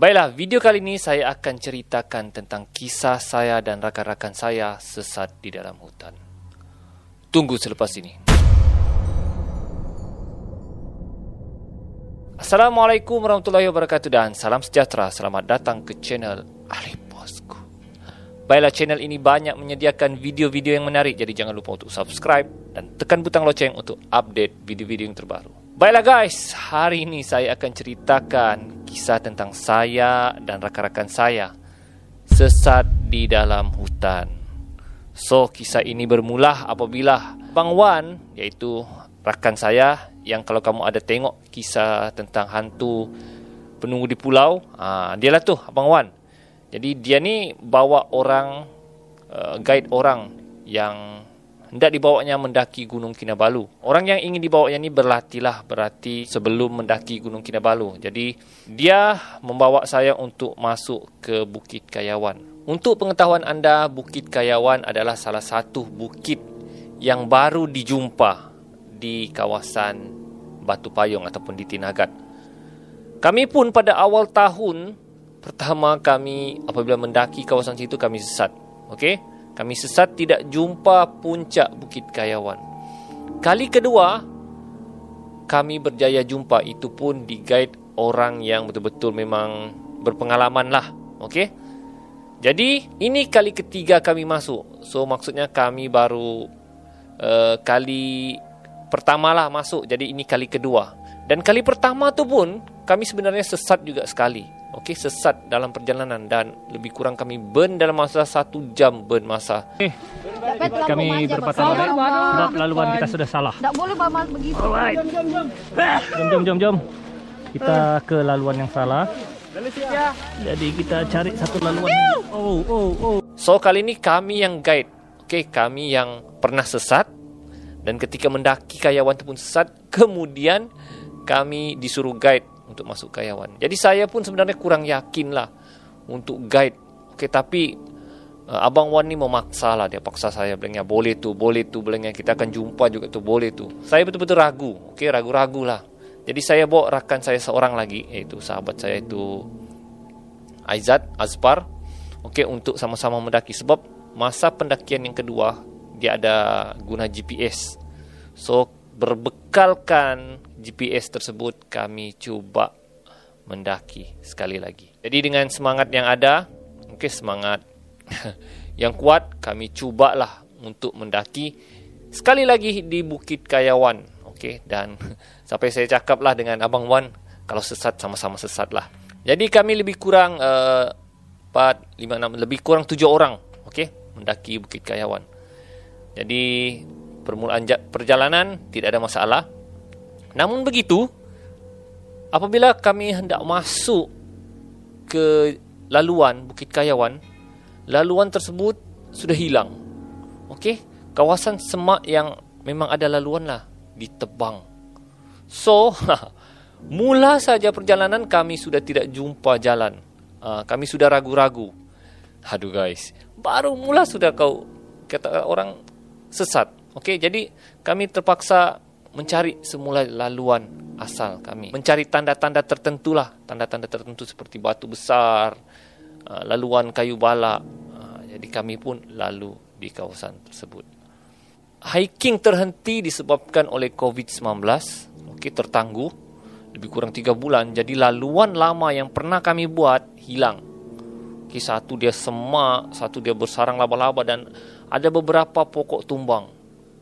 Baiklah, video kali ini saya akan ceritakan tentang kisah saya dan rakan-rakan saya sesat di dalam hutan. Tunggu selepas ini. Assalamualaikum warahmatullahi wabarakatuh dan salam sejahtera. Selamat datang ke channel Ahli Bosku. Baiklah, channel ini banyak menyediakan video-video yang menarik jadi jangan lupa untuk subscribe dan tekan butang loceng untuk update video-video yang terbaru. Baiklah guys, hari ini saya akan ceritakan kisah tentang saya dan rakan-rakan saya sesat di dalam hutan. So, kisah ini bermula apabila Bang Wan, iaitu rakan saya yang kalau kamu ada tengok kisah tentang hantu penunggu di pulau, ah dia lah tu Abang Wan. Jadi dia ni bawa orang, uh, guide orang yang hendak dibawanya mendaki Gunung Kinabalu. Orang yang ingin dibawanya ni berlatihlah berarti sebelum mendaki Gunung Kinabalu. Jadi dia membawa saya untuk masuk ke Bukit Kayawan. Untuk pengetahuan anda, Bukit Kayawan adalah salah satu bukit yang baru dijumpa di kawasan Batu Payung ataupun di Tinagat. Kami pun pada awal tahun pertama kami apabila mendaki kawasan situ kami sesat. Okey? Kami sesat tidak jumpa puncak Bukit Kayawan. Kali kedua, kami berjaya jumpa itu pun di guide orang yang betul-betul memang berpengalaman lah. Okay? Jadi, ini kali ketiga kami masuk. So, maksudnya kami baru uh, kali pertama lah masuk. Jadi, ini kali kedua. Dan kali pertama tu pun, kami sebenarnya sesat juga sekali. Okey, sesat dalam perjalanan dan lebih kurang kami burn dalam masa satu jam burn masa. Eh, kami berpatah balik sebab laluan kita sudah salah. Tak boleh bamal begitu. Alright. Jom, jom, jom, jom. Kita ke laluan yang salah. Jadi kita cari satu laluan. Oh, oh, oh. So kali ini kami yang guide. Okey, kami yang pernah sesat dan ketika mendaki kayawan itu pun sesat, kemudian kami disuruh guide untuk masuk kayawan. Jadi saya pun sebenarnya kurang yakin lah untuk guide. Okey, tapi uh, Abang Wan ni memaksa lah. Dia paksa saya bilangnya boleh tu, boleh tu. Bilangnya kita akan jumpa juga tu, boleh tu. Saya betul-betul ragu. Okey, ragu-ragu lah. Jadi saya bawa rakan saya seorang lagi. Iaitu sahabat saya itu Aizat, Azpar. Okey, untuk sama-sama mendaki. Sebab masa pendakian yang kedua, dia ada guna GPS. So, berbekalkan GPS tersebut kami cuba mendaki sekali lagi. Jadi dengan semangat yang ada, okey semangat yang kuat kami cubalah untuk mendaki sekali lagi di Bukit Kayawan. Okey dan sampai saya cakaplah dengan Abang Wan kalau sesat sama-sama sesatlah. Jadi kami lebih kurang uh, 4 5 6 lebih kurang 7 orang okey mendaki Bukit Kayawan. Jadi permulaan perjalanan tidak ada masalah. Namun begitu, apabila kami hendak masuk ke laluan Bukit Kayawan, laluan tersebut sudah hilang. Okey, kawasan semak yang memang ada laluan lah ditebang. So, mula saja perjalanan kami sudah tidak jumpa jalan. Uh, kami sudah ragu-ragu. Aduh guys, baru mula sudah kau kata orang sesat. Okey, jadi kami terpaksa mencari semula laluan asal kami. Mencari tanda-tanda tertentu lah, tanda-tanda tertentu seperti batu besar, uh, laluan kayu balak. Uh, jadi kami pun lalu di kawasan tersebut. Hiking terhenti disebabkan oleh COVID-19. Okey, tertangguh lebih kurang 3 bulan. Jadi laluan lama yang pernah kami buat hilang. Okey, satu dia semak, satu dia bersarang laba-laba dan ada beberapa pokok tumbang.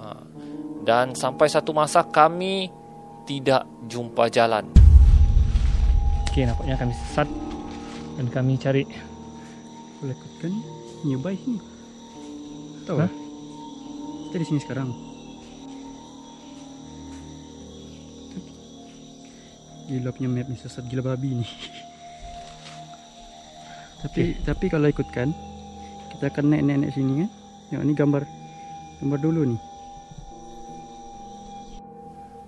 Ha. Dan sampai satu masa kami tidak jumpa jalan. Okey, nampaknya kami sesat dan kami cari boleh ikutkan nearby sini. Tahu ha? Kita di sini sekarang. Gila punya map ni sesat gila babi ni. tapi okay. tapi kalau ikutkan kita akan naik-naik sini kan. Tengok ni gambar gambar dulu ni.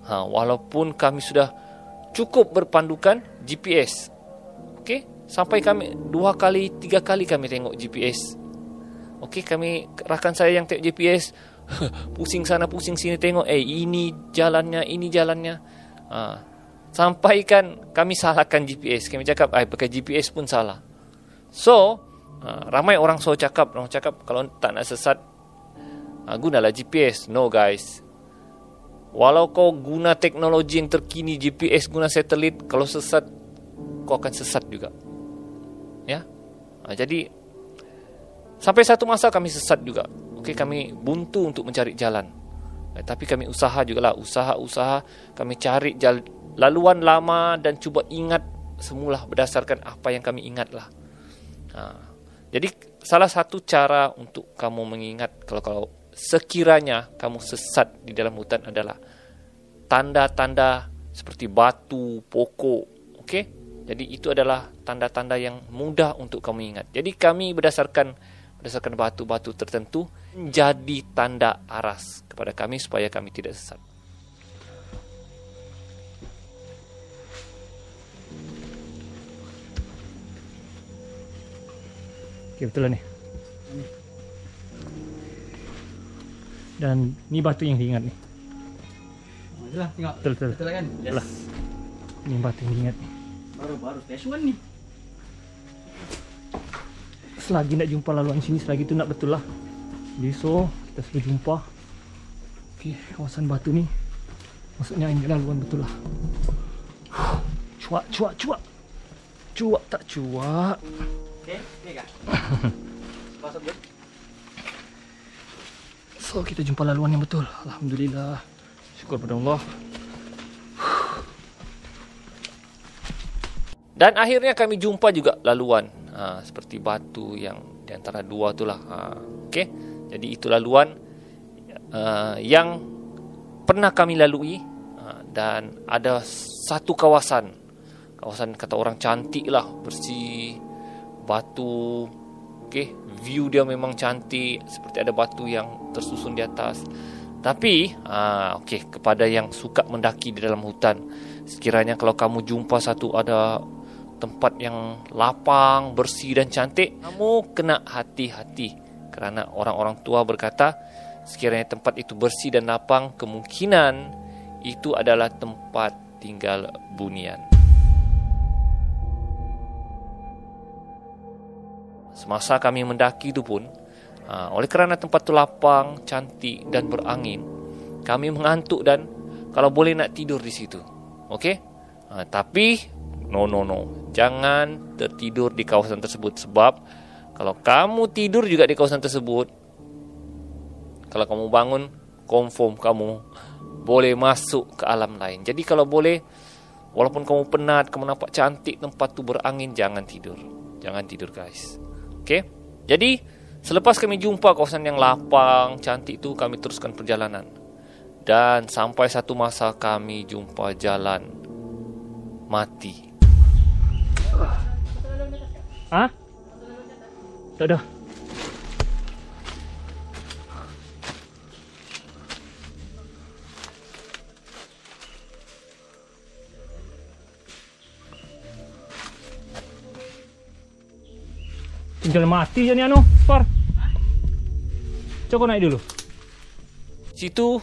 Ha, walaupun kami sudah cukup berpandukan GPS. Okey, sampai kami dua kali, tiga kali kami tengok GPS. Okey, kami rakan saya yang tengok GPS pusing sana pusing sini tengok eh ini jalannya, ini jalannya. Ha, sampaikan kami salahkan GPS. Kami cakap, "Ai, pakai GPS pun salah." So, uh, ramai orang so cakap, orang cakap kalau tak nak sesat uh, gunalah GPS. No guys. Walau kau guna teknologi yang terkini GPS guna satelit, kalau sesat kau akan sesat juga. Ya. Uh, jadi sampai satu masa kami sesat juga. Okey, kami buntu untuk mencari jalan. Eh, tapi kami usaha juga lah, usaha-usaha kami cari jal- laluan lama dan cuba ingat semula berdasarkan apa yang kami ingatlah. Ha. Jadi salah satu cara untuk kamu mengingat kalau kalau sekiranya kamu sesat di dalam hutan adalah tanda-tanda seperti batu, pokok, okey? Jadi itu adalah tanda-tanda yang mudah untuk kamu ingat. Jadi kami berdasarkan berdasarkan batu-batu tertentu menjadi tanda aras kepada kami supaya kami tidak sesat. Okey betul lah ni. Dan ni batu yang diingat ni. Itulah tengok. Betul betul. Betul lah kan? Betul lah. Ni batu yang diingat ni. Baru-baru stage 1 ni. Selagi nak jumpa laluan sini selagi tu nak betul lah. So kita sudah jumpa. Okey, kawasan batu ni. Maksudnya ini laluan betul lah. Cuak, cuak, cuak. Cuak tak cuak. Okey, okey kak. Kau sebut. So kita jumpa laluan yang betul. Alhamdulillah. Syukur pada Allah. Dan akhirnya kami jumpa juga laluan ha, seperti batu yang di antara dua itulah. Ha, Okey. Jadi itu laluan uh, yang pernah kami lalui uh, dan ada satu kawasan kawasan kata orang cantik lah bersih batu okey view dia memang cantik seperti ada batu yang tersusun di atas. Tapi uh, okey kepada yang suka mendaki di dalam hutan sekiranya kalau kamu jumpa satu ada tempat yang lapang bersih dan cantik kamu kena hati-hati kerana orang-orang tua berkata sekiranya tempat itu bersih dan lapang kemungkinan itu adalah tempat tinggal bunian semasa kami mendaki itu pun ha, oleh kerana tempat itu lapang cantik dan berangin kami mengantuk dan kalau boleh nak tidur di situ. Okey ha, tapi no no no. Jangan tertidur di kawasan tersebut sebab kalau kamu tidur juga di kawasan tersebut kalau kamu bangun confirm kamu boleh masuk ke alam lain. Jadi kalau boleh walaupun kamu penat kamu nampak cantik tempat tu berangin jangan tidur. Jangan tidur guys okey jadi selepas kami jumpa kawasan yang lapang cantik tu kami teruskan perjalanan dan sampai satu masa kami jumpa jalan mati Ha? Tak ada. Tinggal mati je ni anu, Spar. Kau naik dulu. Situ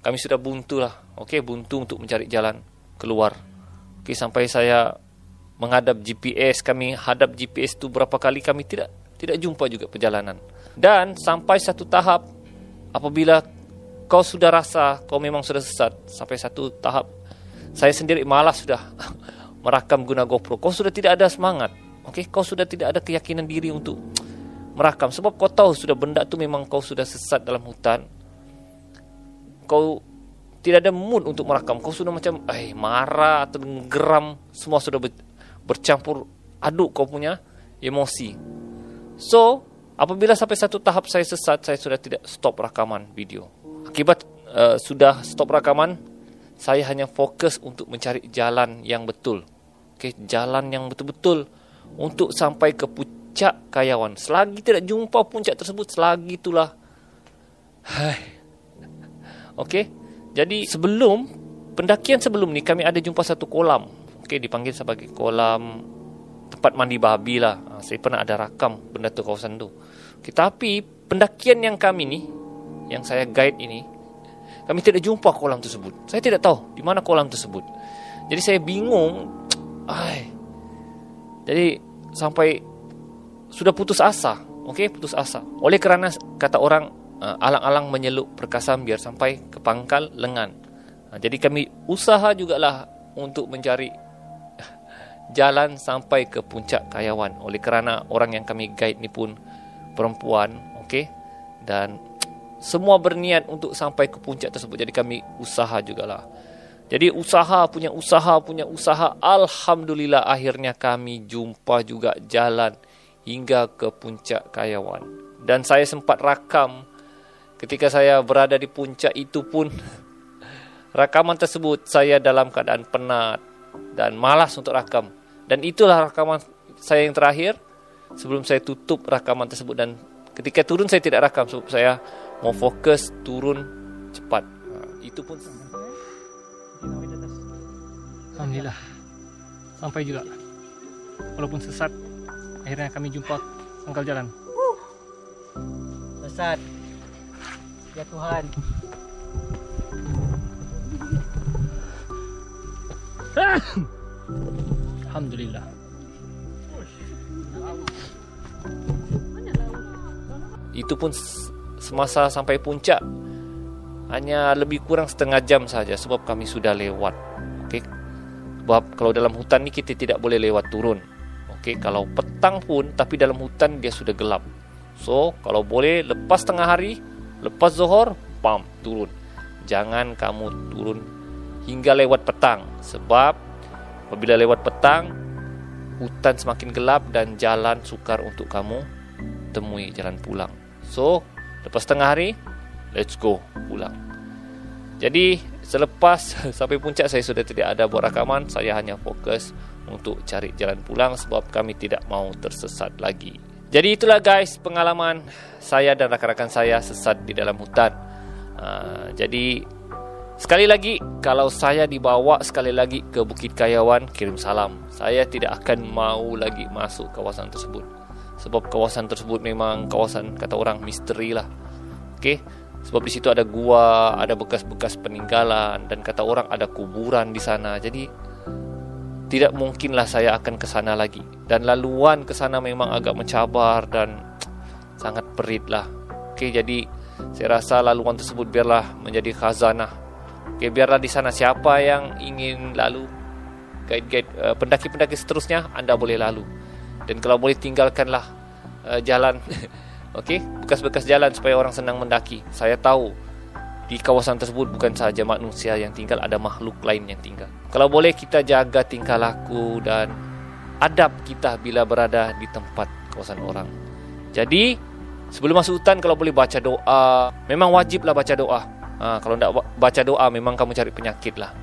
kami sudah buntu lah. Okey, buntu untuk mencari jalan keluar. Okey, sampai saya menghadap GPS, kami hadap GPS tu berapa kali kami tidak tidak jumpa juga perjalanan. Dan sampai satu tahap apabila kau sudah rasa kau memang sudah sesat sampai satu tahap saya sendiri malas sudah merakam guna GoPro. Kau sudah tidak ada semangat. Okey, kau sudah tidak ada keyakinan diri untuk merakam sebab kau tahu sudah benda tu memang kau sudah sesat dalam hutan. Kau tidak ada mood untuk merakam. Kau sudah macam eh marah atau geram, semua sudah ber, bercampur aduk kau punya emosi. So, apabila sampai satu tahap saya sesat, saya sudah tidak stop rakaman video. Akibat uh, sudah stop rakaman, saya hanya fokus untuk mencari jalan yang betul. Okay, jalan yang betul-betul untuk sampai ke puncak kayawan. Selagi tidak jumpa puncak tersebut, selagi itulah. Hai. Okay, jadi sebelum pendakian sebelum ni kami ada jumpa satu kolam. Okay, dipanggil sebagai kolam tempat mandi babi lah. Ha, saya pernah ada rakam benda tu kawasan tu. Okay, tapi pendakian yang kami ni, yang saya guide ini, kami tidak jumpa kolam tersebut. Saya tidak tahu di mana kolam tersebut. Jadi saya bingung. Ai. Jadi sampai sudah putus asa. Okey, putus asa. Oleh kerana kata orang uh, alang-alang menyeluk perkasan biar sampai ke pangkal lengan. Uh, jadi kami usaha jugalah untuk mencari jalan sampai ke puncak Kayawan. Oleh kerana orang yang kami guide ni pun perempuan, okey. Dan semua berniat untuk sampai ke puncak tersebut. Jadi kami usaha jugalah. Jadi usaha punya usaha punya usaha alhamdulillah akhirnya kami jumpa juga jalan hingga ke puncak Kayawan. Dan saya sempat rakam ketika saya berada di puncak itu pun rakaman tersebut saya dalam keadaan penat dan malas untuk rakam. Dan itulah rakaman saya yang terakhir sebelum saya tutup rakaman tersebut dan ketika turun saya tidak rakam sebab saya mau fokus turun cepat. Itu pun Alhamdulillah Sampai juga Walaupun sesat Akhirnya kami jumpa Pangkal jalan Sesat. Ya Tuhan. Alhamdulillah itu pun semasa sampai puncak hanya lebih kurang setengah jam saja sebab kami sudah lewat. Sebab kalau dalam hutan ni kita tidak boleh lewat turun. Okey, kalau petang pun tapi dalam hutan dia sudah gelap. So, kalau boleh lepas tengah hari, lepas zuhur, pam turun. Jangan kamu turun hingga lewat petang sebab apabila lewat petang hutan semakin gelap dan jalan sukar untuk kamu temui jalan pulang. So, lepas tengah hari, let's go pulang. Jadi, selepas sampai puncak saya sudah tidak ada buat rakaman, saya hanya fokus untuk cari jalan pulang sebab kami tidak mau tersesat lagi. Jadi itulah guys pengalaman saya dan rakan-rakan saya sesat di dalam hutan. Uh, jadi sekali lagi kalau saya dibawa sekali lagi ke Bukit Kayawan kirim salam. Saya tidak akan mau lagi masuk kawasan tersebut. Sebab kawasan tersebut memang kawasan kata orang misteri lah. Okey. Sebab di situ ada gua, ada bekas-bekas peninggalan dan kata orang ada kuburan di sana. Jadi tidak mungkinlah saya akan ke sana lagi. Dan laluan ke sana memang agak mencabar dan sangat perit lah. Okey, jadi saya rasa laluan tersebut biarlah menjadi khazanah. Okey, biarlah di sana siapa yang ingin lalu guide-guide uh, pendaki-pendaki seterusnya anda boleh lalu. Dan kalau boleh tinggalkanlah uh, jalan Okey, bekas-bekas jalan supaya orang senang mendaki. Saya tahu di kawasan tersebut bukan sahaja manusia yang tinggal, ada makhluk lain yang tinggal. Kalau boleh kita jaga tingkah laku dan adab kita bila berada di tempat kawasan orang. Jadi, sebelum masuk hutan kalau boleh baca doa, memang wajiblah baca doa. Ha, kalau tidak baca doa memang kamu cari penyakit lah.